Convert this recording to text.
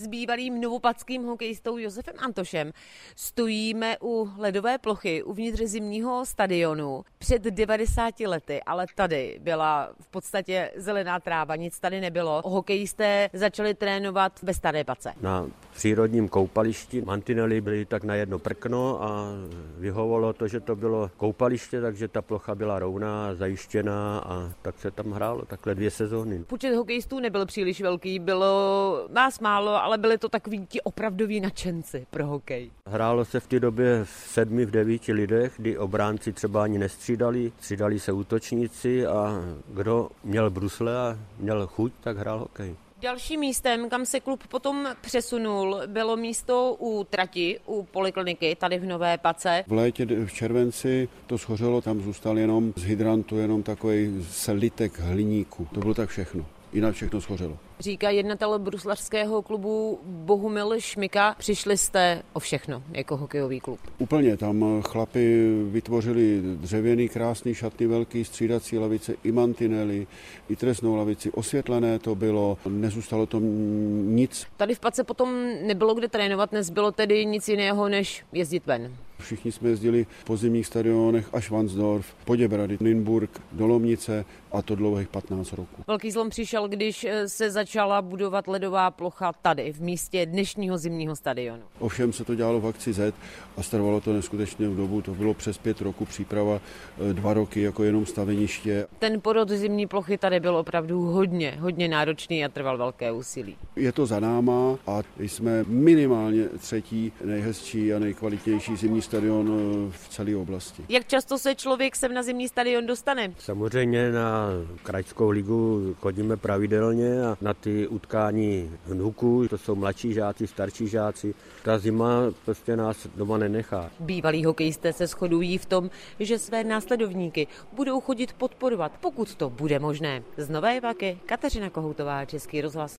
S bývalým novopadským hokejistou Josefem Antošem stojíme u ledové plochy uvnitř zimního stadionu před 90 lety, ale tady byla v podstatě zelená tráva, nic tady nebylo. Hokejisté začali trénovat ve staré pace. Na přírodním koupališti mantinely byly tak na jedno prkno a vyhovovalo to, že to bylo koupaliště, takže ta plocha byla rovná, zajištěná a tak se tam hrálo takhle dvě sezóny. Počet hokejistů nebyl příliš velký, bylo nás málo, ale byli to takový ti opravdoví nadšenci pro hokej. Hrálo se v té době v sedmi, v devíti lidech, kdy obránci třeba ani nestřídali, střídali se útočníci a kdo měl brusle a měl chuť, tak hrál hokej. Dalším místem, kam se klub potom přesunul, bylo místo u trati, u polikliniky, tady v Nové Pace. V létě, v červenci to schořelo, tam zůstal jenom z hydrantu jenom takový selitek hliníku. To bylo tak všechno. Jinak všechno schořelo. Říká jednatel bruslařského klubu Bohumil Šmika. Přišli jste o všechno jako hokejový klub. Úplně, tam chlapi vytvořili dřevěný krásný šatny, velký střídací lavice, i mantinely, i trestnou lavici. Osvětlené to bylo, nezůstalo tam nic. Tady v Pace potom nebylo kde trénovat, nezbylo tedy nic jiného, než jezdit ven. Všichni jsme jezdili po zimních stadionech až Vansdorf, Poděbrady, Nynburg, Dolomnice a to dlouhých 15 roků. Velký zlom přišel, když se začala budovat ledová plocha tady, v místě dnešního zimního stadionu. Ovšem se to dělalo v akci Z a starvalo to neskutečně v dobu, to bylo přes pět roku příprava, dva roky jako jenom staveniště. Ten porod zimní plochy tady byl opravdu hodně, hodně náročný a trval velké úsilí. Je to za náma a jsme minimálně třetí nejhezčí a nejkvalitnější zimní stadion v celé oblasti. Jak často se člověk sem na zimní stadion dostane? Samozřejmě na krajskou ligu chodíme pravidelně a na ty utkání hnuků, to jsou mladší žáci, starší žáci. Ta zima prostě nás doma nenechá. Bývalí hokejisté se shodují v tom, že své následovníky budou chodit podporovat, pokud to bude možné. Z Nové Vaky Kateřina Kohoutová, Český rozhlas.